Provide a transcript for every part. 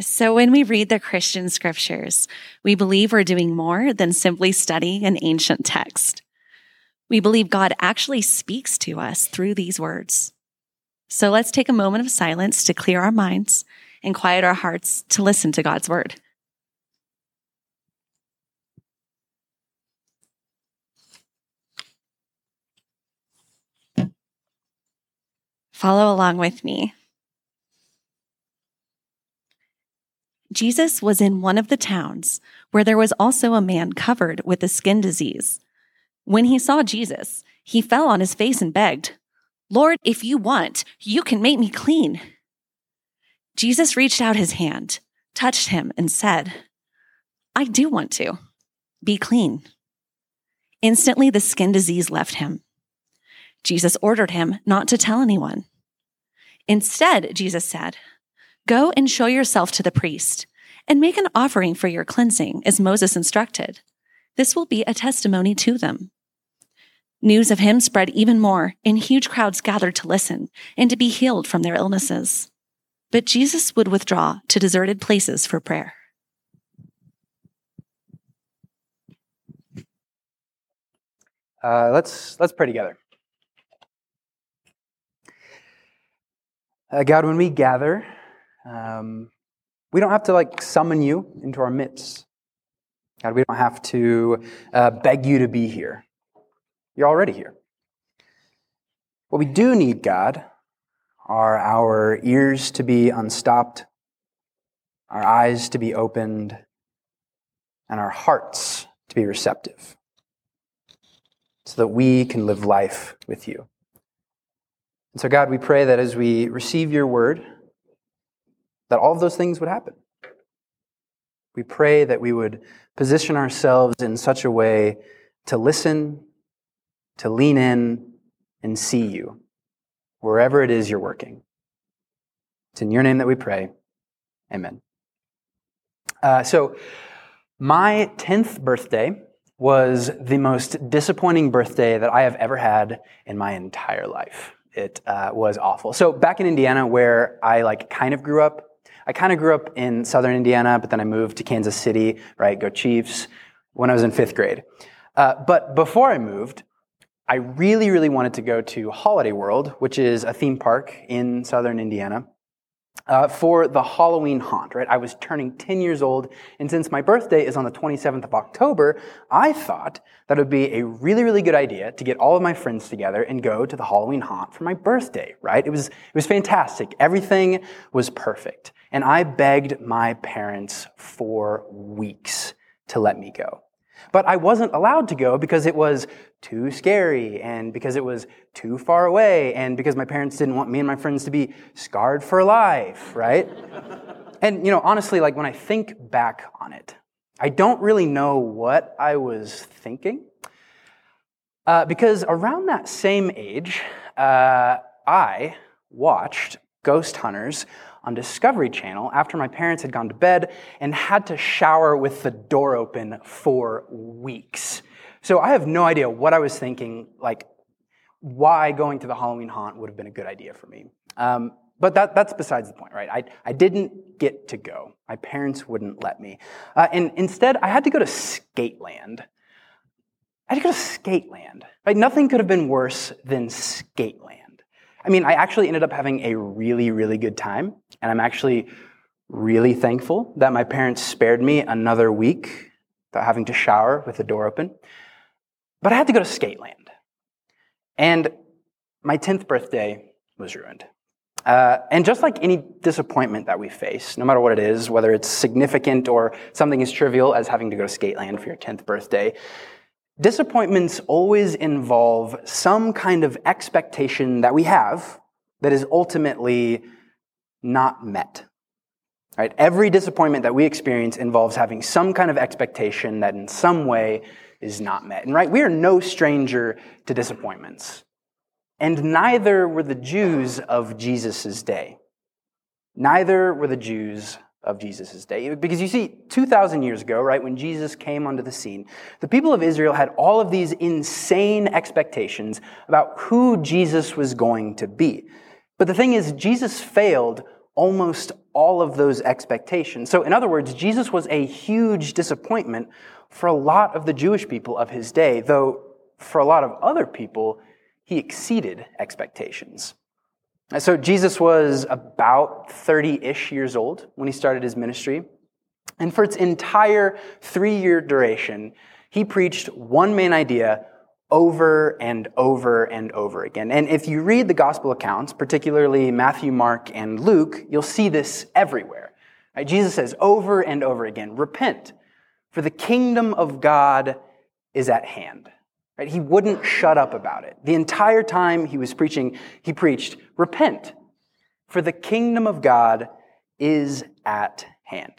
So, when we read the Christian scriptures, we believe we're doing more than simply studying an ancient text. We believe God actually speaks to us through these words. So, let's take a moment of silence to clear our minds and quiet our hearts to listen to God's word. Follow along with me. Jesus was in one of the towns where there was also a man covered with a skin disease. When he saw Jesus, he fell on his face and begged, Lord, if you want, you can make me clean. Jesus reached out his hand, touched him, and said, I do want to. Be clean. Instantly, the skin disease left him. Jesus ordered him not to tell anyone. Instead, Jesus said, Go and show yourself to the priest and make an offering for your cleansing as Moses instructed. This will be a testimony to them. News of him spread even more, and huge crowds gathered to listen and to be healed from their illnesses. But Jesus would withdraw to deserted places for prayer. Uh, let's let's pray together. Uh, God, when we gather, um, we don't have to like summon you into our midst. God, we don't have to uh, beg you to be here. You're already here. What we do need, God, are our ears to be unstopped, our eyes to be opened, and our hearts to be receptive so that we can live life with you. And so, God, we pray that as we receive your word, that all of those things would happen. We pray that we would position ourselves in such a way to listen, to lean in, and see you wherever it is you're working. It's in your name that we pray. Amen. Uh, so, my 10th birthday was the most disappointing birthday that I have ever had in my entire life it uh, was awful. So back in Indiana, where I like kind of grew up, I kind of grew up in southern Indiana, but then I moved to Kansas City, right? Go Chiefs, when I was in fifth grade. Uh, but before I moved, I really, really wanted to go to Holiday World, which is a theme park in southern Indiana uh, for the Halloween haunt, right? I was turning 10 years old, and since my birthday is on the 27th of October, I thought that it would be a really, really good idea to get all of my friends together and go to the Halloween haunt for my birthday, right? It was, it was fantastic. Everything was perfect. And I begged my parents for weeks to let me go. But I wasn't allowed to go because it was too scary and because it was too far away and because my parents didn't want me and my friends to be scarred for life, right? and, you know, honestly, like when I think back on it, I don't really know what I was thinking. Uh, because around that same age, uh, I watched Ghost Hunters on Discovery Channel after my parents had gone to bed and had to shower with the door open for weeks. So I have no idea what I was thinking, like why going to the Halloween haunt would have been a good idea for me. Um, but that, that's besides the point, right? I, I didn't get to go. My parents wouldn't let me. Uh, and instead, I had to go to Skateland. I had to go to Skateland. Right? Nothing could have been worse than Skateland. I mean, I actually ended up having a really, really good time. And I'm actually really thankful that my parents spared me another week without having to shower with the door open. But I had to go to Skateland. And my 10th birthday was ruined. Uh, and just like any disappointment that we face, no matter what it is, whether it's significant or something as trivial as having to go to Skateland for your 10th birthday, disappointments always involve some kind of expectation that we have that is ultimately not met. Right? Every disappointment that we experience involves having some kind of expectation that in some way is not met. And right, we are no stranger to disappointments. And neither were the Jews of Jesus' day. Neither were the Jews of Jesus' day. Because you see, 2,000 years ago, right, when Jesus came onto the scene, the people of Israel had all of these insane expectations about who Jesus was going to be. But the thing is, Jesus failed almost all of those expectations. So, in other words, Jesus was a huge disappointment for a lot of the Jewish people of his day, though for a lot of other people, he exceeded expectations. So, Jesus was about 30 ish years old when he started his ministry. And for its entire three year duration, he preached one main idea over and over and over again. And if you read the gospel accounts, particularly Matthew, Mark, and Luke, you'll see this everywhere. Right? Jesus says over and over again, repent, for the kingdom of God is at hand. Right? He wouldn't shut up about it. The entire time he was preaching, he preached, repent, for the kingdom of God is at hand.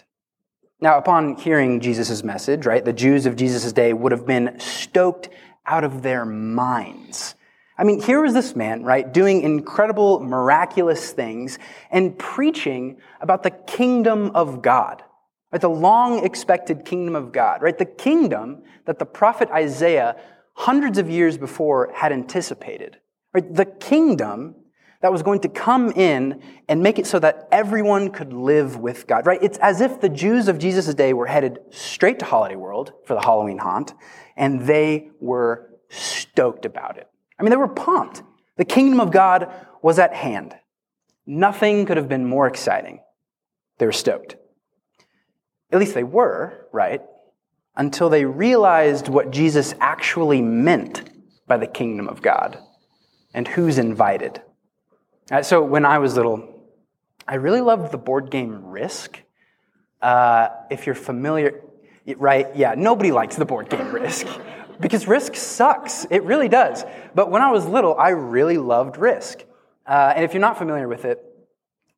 Now, upon hearing Jesus' message, right, the Jews of Jesus' day would have been stoked out of their minds. I mean, here was this man, right, doing incredible, miraculous things and preaching about the kingdom of God, right, the long expected kingdom of God, right, the kingdom that the prophet Isaiah hundreds of years before had anticipated, right, the kingdom that was going to come in and make it so that everyone could live with God, right? It's as if the Jews of Jesus' day were headed straight to Holiday World for the Halloween haunt, and they were stoked about it. I mean, they were pumped. The kingdom of God was at hand. Nothing could have been more exciting. They were stoked. At least they were, right? Until they realized what Jesus actually meant by the kingdom of God and who's invited. Uh, so when I was little, I really loved the board game Risk. Uh, if you're familiar, right? Yeah, nobody likes the board game Risk because Risk sucks. It really does. But when I was little, I really loved Risk. Uh, and if you're not familiar with it,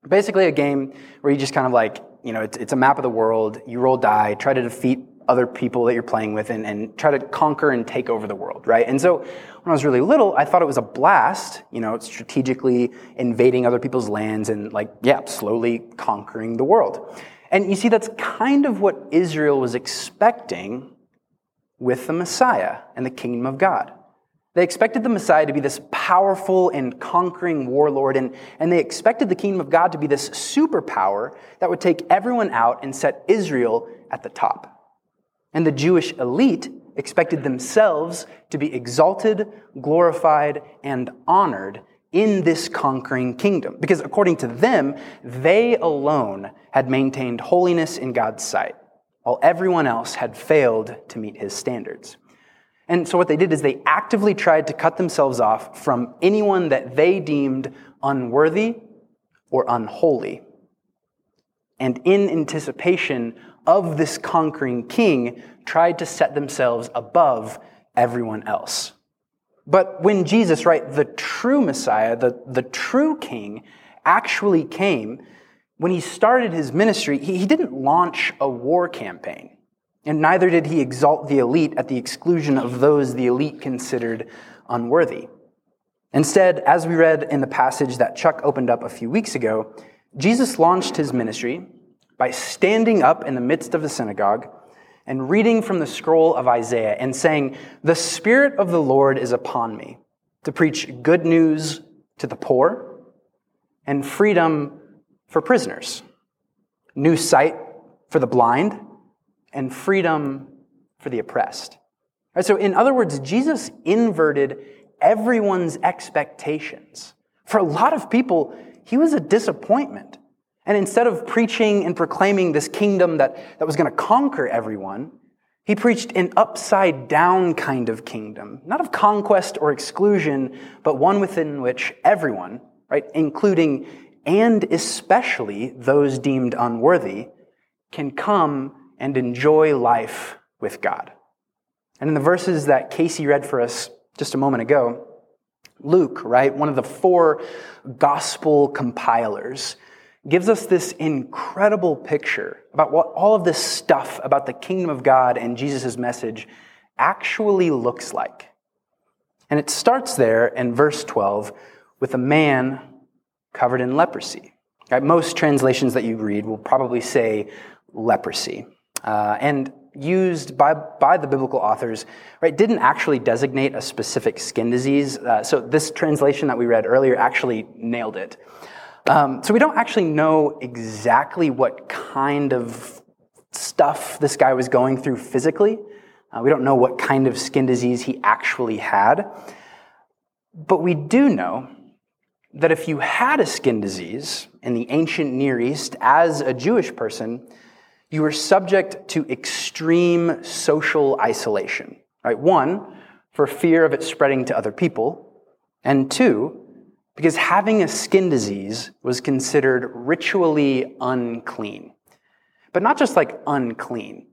basically a game where you just kind of like, you know, it's, it's a map of the world, you roll die, try to defeat other people that you're playing with and, and try to conquer and take over the world, right? And so when I was really little, I thought it was a blast, you know, strategically invading other people's lands and like, yeah, slowly conquering the world. And you see, that's kind of what Israel was expecting with the Messiah and the kingdom of God. They expected the Messiah to be this powerful and conquering warlord, and, and they expected the kingdom of God to be this superpower that would take everyone out and set Israel at the top. And the Jewish elite expected themselves to be exalted, glorified, and honored in this conquering kingdom. Because according to them, they alone had maintained holiness in God's sight, while everyone else had failed to meet his standards. And so what they did is they actively tried to cut themselves off from anyone that they deemed unworthy or unholy. And in anticipation of this conquering king tried to set themselves above everyone else. But when Jesus, right, the true Messiah, the, the true king, actually came, when he started his ministry, he, he didn't launch a war campaign. And neither did he exalt the elite at the exclusion of those the elite considered unworthy. Instead, as we read in the passage that Chuck opened up a few weeks ago, Jesus launched his ministry by standing up in the midst of the synagogue and reading from the scroll of Isaiah and saying, The Spirit of the Lord is upon me to preach good news to the poor and freedom for prisoners, new sight for the blind, and freedom for the oppressed. Right, so, in other words, Jesus inverted everyone's expectations. For a lot of people, he was a disappointment. And instead of preaching and proclaiming this kingdom that, that was going to conquer everyone, he preached an upside down kind of kingdom, not of conquest or exclusion, but one within which everyone, right, including and especially those deemed unworthy, can come and enjoy life with God. And in the verses that Casey read for us just a moment ago, Luke, right, one of the four gospel compilers, gives us this incredible picture about what all of this stuff about the kingdom of God and Jesus' message actually looks like. And it starts there in verse 12 with a man covered in leprosy. Right? Most translations that you read will probably say leprosy. Uh, and used by, by the biblical authors, right, didn't actually designate a specific skin disease. Uh, so this translation that we read earlier actually nailed it. Um, so we don't actually know exactly what kind of stuff this guy was going through physically. Uh, we don't know what kind of skin disease he actually had. But we do know that if you had a skin disease in the ancient Near East as a Jewish person, you were subject to extreme social isolation. Right? One, for fear of it spreading to other people, and two, because having a skin disease was considered ritually unclean. But not just like unclean,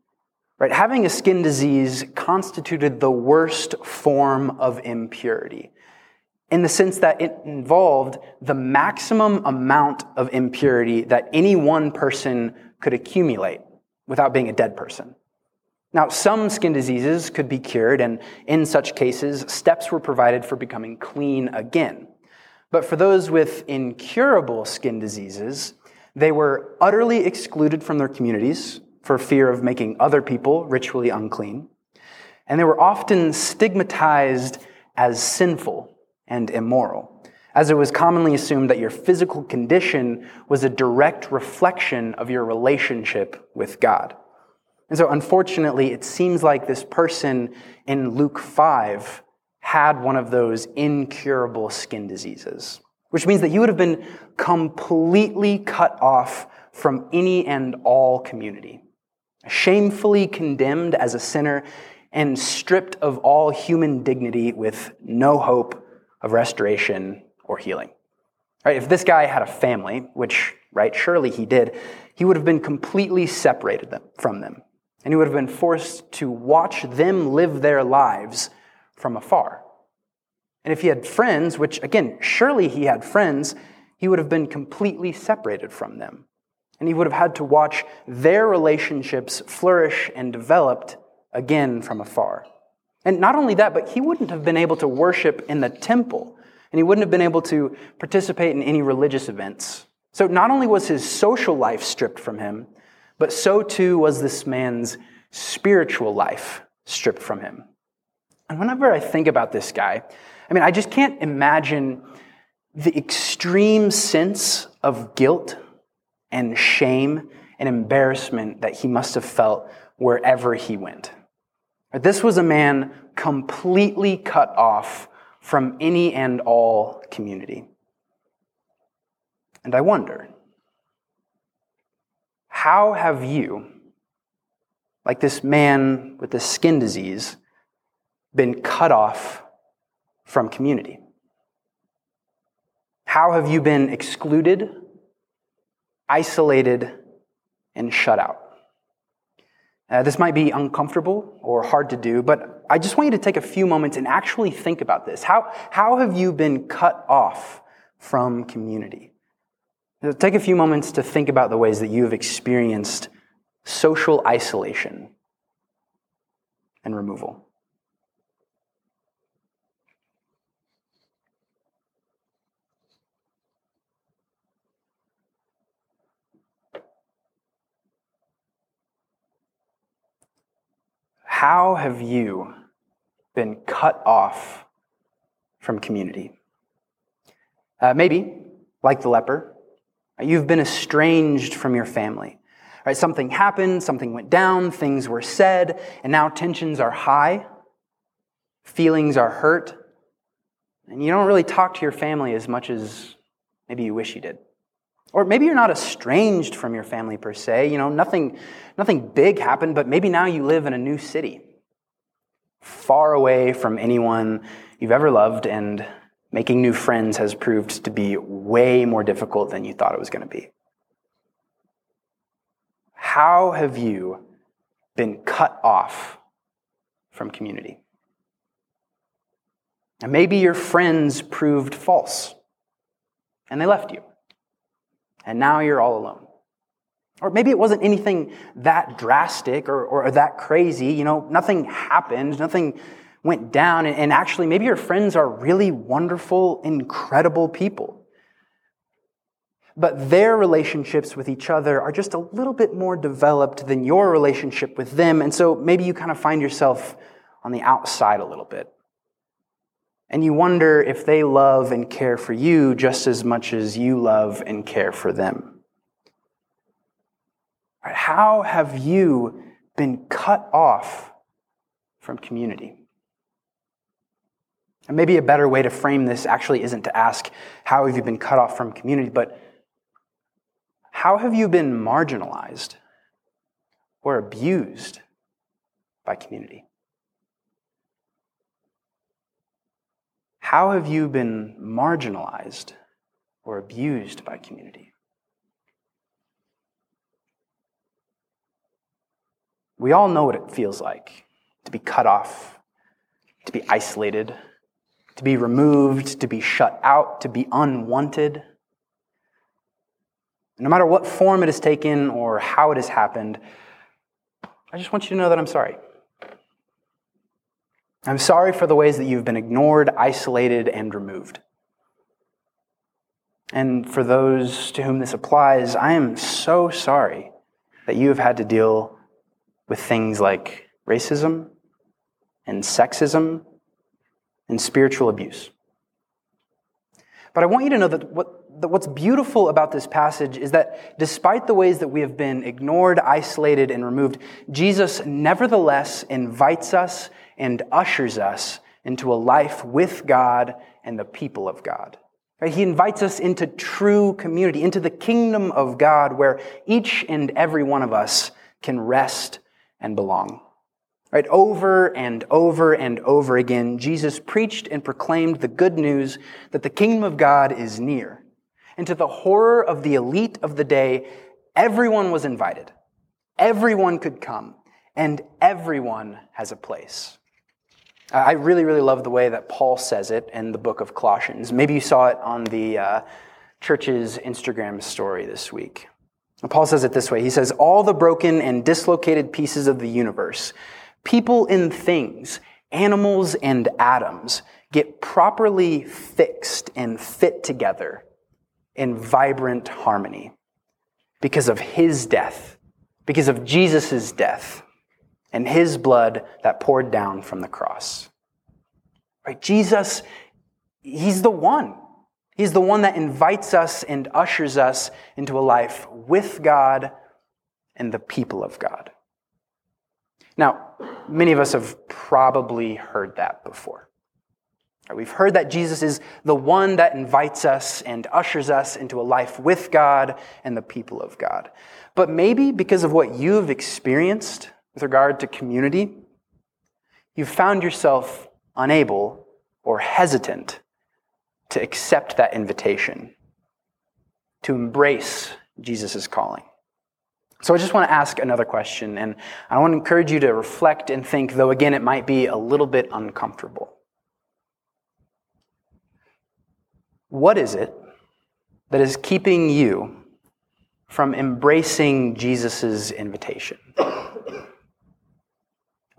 right? Having a skin disease constituted the worst form of impurity in the sense that it involved the maximum amount of impurity that any one person could accumulate without being a dead person. Now, some skin diseases could be cured, and in such cases, steps were provided for becoming clean again. But for those with incurable skin diseases, they were utterly excluded from their communities for fear of making other people ritually unclean. And they were often stigmatized as sinful and immoral, as it was commonly assumed that your physical condition was a direct reflection of your relationship with God. And so, unfortunately, it seems like this person in Luke 5 had one of those incurable skin diseases, which means that you would have been completely cut off from any and all community, shamefully condemned as a sinner, and stripped of all human dignity with no hope of restoration or healing. Right? If this guy had a family, which, right, surely he did, he would have been completely separated from them. And he would have been forced to watch them live their lives from afar. And if he had friends, which again, surely he had friends, he would have been completely separated from them. And he would have had to watch their relationships flourish and developed again from afar. And not only that, but he wouldn't have been able to worship in the temple, and he wouldn't have been able to participate in any religious events. So not only was his social life stripped from him, but so too was this man's spiritual life stripped from him. And whenever I think about this guy, I mean, I just can't imagine the extreme sense of guilt and shame and embarrassment that he must have felt wherever he went. This was a man completely cut off from any and all community. And I wonder, how have you, like this man with this skin disease, been cut off from community? How have you been excluded, isolated, and shut out? Uh, this might be uncomfortable or hard to do, but I just want you to take a few moments and actually think about this. How, how have you been cut off from community? Take a few moments to think about the ways that you have experienced social isolation and removal. How have you been cut off from community? Uh, maybe, like the leper, you've been estranged from your family. Right, something happened, something went down, things were said, and now tensions are high, feelings are hurt, and you don't really talk to your family as much as maybe you wish you did. Or maybe you're not estranged from your family per se. You know, nothing, nothing big happened, but maybe now you live in a new city, far away from anyone you've ever loved, and making new friends has proved to be way more difficult than you thought it was going to be. How have you been cut off from community? And maybe your friends proved false and they left you and now you're all alone. Or maybe it wasn't anything that drastic or, or that crazy. You know, nothing happened, nothing went down. And actually, maybe your friends are really wonderful, incredible people. But their relationships with each other are just a little bit more developed than your relationship with them. And so maybe you kind of find yourself on the outside a little bit. And you wonder if they love and care for you just as much as you love and care for them. How have you been cut off from community? And maybe a better way to frame this actually isn't to ask, How have you been cut off from community? but How have you been marginalized or abused by community? How have you been marginalized or abused by community? We all know what it feels like to be cut off, to be isolated, to be removed, to be shut out, to be unwanted. No matter what form it has taken or how it has happened, I just want you to know that I'm sorry. I'm sorry for the ways that you've been ignored, isolated, and removed. And for those to whom this applies, I am so sorry that you have had to deal with things like racism and sexism and spiritual abuse. But I want you to know that, what, that what's beautiful about this passage is that despite the ways that we have been ignored, isolated, and removed, Jesus nevertheless invites us and ushers us into a life with God and the people of God. He invites us into true community, into the kingdom of God where each and every one of us can rest and belong. Right? Over and over and over again, Jesus preached and proclaimed the good news that the kingdom of God is near. And to the horror of the elite of the day, everyone was invited. Everyone could come, and everyone has a place. I really, really love the way that Paul says it in the book of Colossians. Maybe you saw it on the uh, church's Instagram story this week. Paul says it this way He says, All the broken and dislocated pieces of the universe, people and things, animals and atoms, get properly fixed and fit together in vibrant harmony because of his death, because of Jesus' death and his blood that poured down from the cross. Right? Jesus, he's the one. He's the one that invites us and ushers us into a life with God and the people of God. Now, many of us have probably heard that before. We've heard that Jesus is the one that invites us and ushers us into a life with God and the people of God. But maybe because of what you've experienced with regard to community, you've found yourself unable or hesitant to accept that invitation, to embrace Jesus' calling. So I just want to ask another question, and I want to encourage you to reflect and think, though again, it might be a little bit uncomfortable. What is it that is keeping you from embracing Jesus' invitation?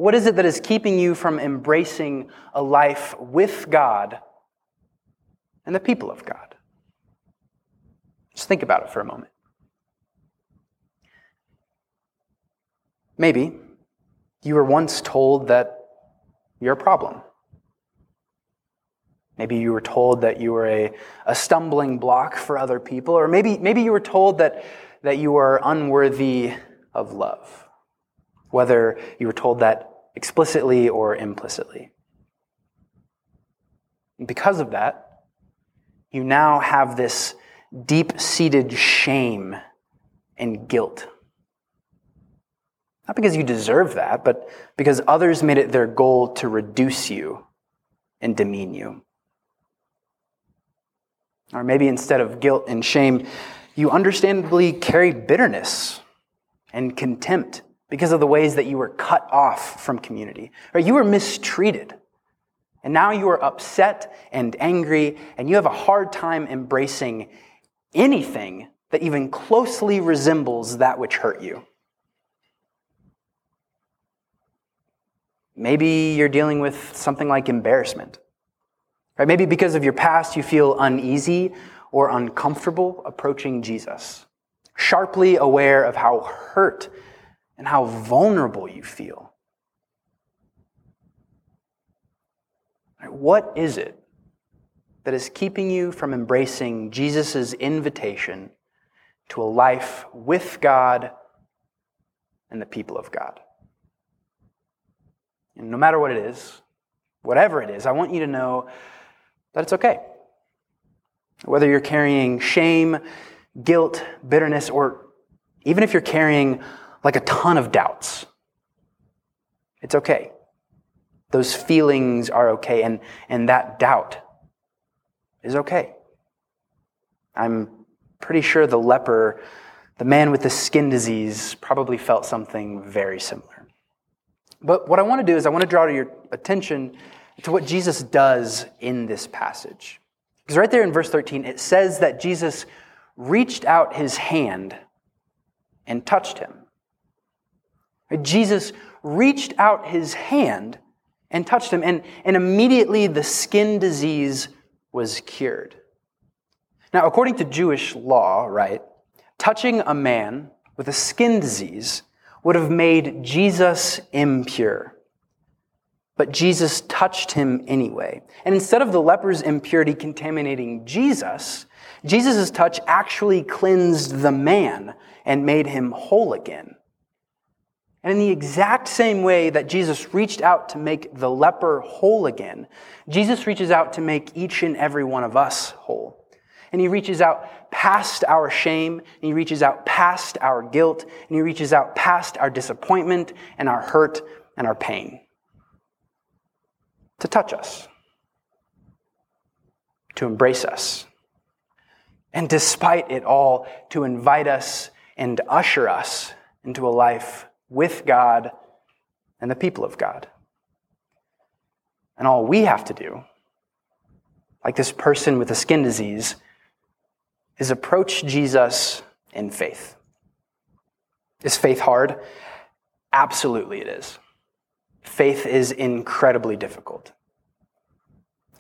What is it that is keeping you from embracing a life with God and the people of God? Just think about it for a moment. Maybe you were once told that you're a problem. Maybe you were told that you were a, a stumbling block for other people, or maybe, maybe you were told that, that you are unworthy of love. Whether you were told that explicitly or implicitly. And because of that, you now have this deep seated shame and guilt. Not because you deserve that, but because others made it their goal to reduce you and demean you. Or maybe instead of guilt and shame, you understandably carry bitterness and contempt because of the ways that you were cut off from community. Or you were mistreated. And now you are upset and angry, and you have a hard time embracing anything that even closely resembles that which hurt you. Maybe you're dealing with something like embarrassment. Right? Maybe because of your past, you feel uneasy or uncomfortable approaching Jesus, sharply aware of how hurt and how vulnerable you feel. What is it that is keeping you from embracing Jesus' invitation to a life with God and the people of God. And no matter what it is, whatever it is, I want you to know that it's okay. Whether you're carrying shame, guilt, bitterness, or even if you're carrying like a ton of doubts, it's okay. Those feelings are okay, and, and that doubt is okay. I'm pretty sure the leper, the man with the skin disease, probably felt something very similar. But what I want to do is I want to draw your attention to what Jesus does in this passage. Because right there in verse 13, it says that Jesus reached out his hand and touched him. Jesus reached out his hand and touched him, and, and immediately the skin disease was cured. Now, according to Jewish law, right, touching a man with a skin disease would have made Jesus impure. But Jesus touched him anyway. And instead of the leper's impurity contaminating Jesus, Jesus' touch actually cleansed the man and made him whole again. And in the exact same way that Jesus reached out to make the leper whole again, Jesus reaches out to make each and every one of us whole. And he reaches out past our shame, and he reaches out past our guilt, and he reaches out past our disappointment and our hurt and our pain to touch us, to embrace us, and despite it all, to invite us and usher us into a life with God and the people of God. And all we have to do, like this person with a skin disease, is approach Jesus in faith. Is faith hard? Absolutely, it is. Faith is incredibly difficult.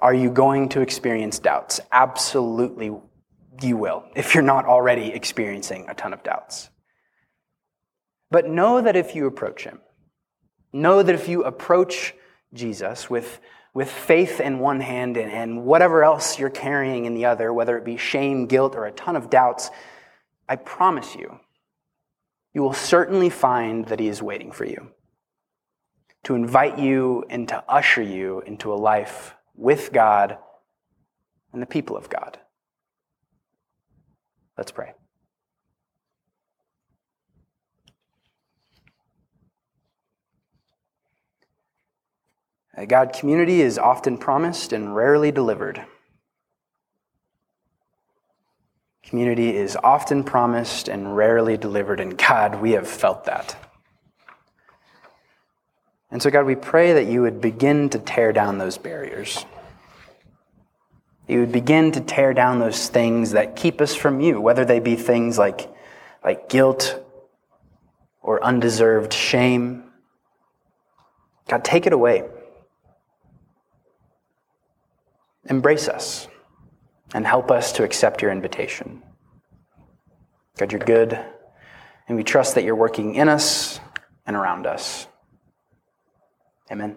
Are you going to experience doubts? Absolutely, you will, if you're not already experiencing a ton of doubts. But know that if you approach him, know that if you approach Jesus with, with faith in one hand and, and whatever else you're carrying in the other, whether it be shame, guilt, or a ton of doubts, I promise you, you will certainly find that he is waiting for you to invite you and to usher you into a life with God and the people of God. Let's pray. God, community is often promised and rarely delivered. Community is often promised and rarely delivered, and God, we have felt that. And so, God, we pray that you would begin to tear down those barriers. You would begin to tear down those things that keep us from you, whether they be things like, like guilt or undeserved shame. God, take it away. Embrace us and help us to accept your invitation. God, you're good, and we trust that you're working in us and around us. Amen.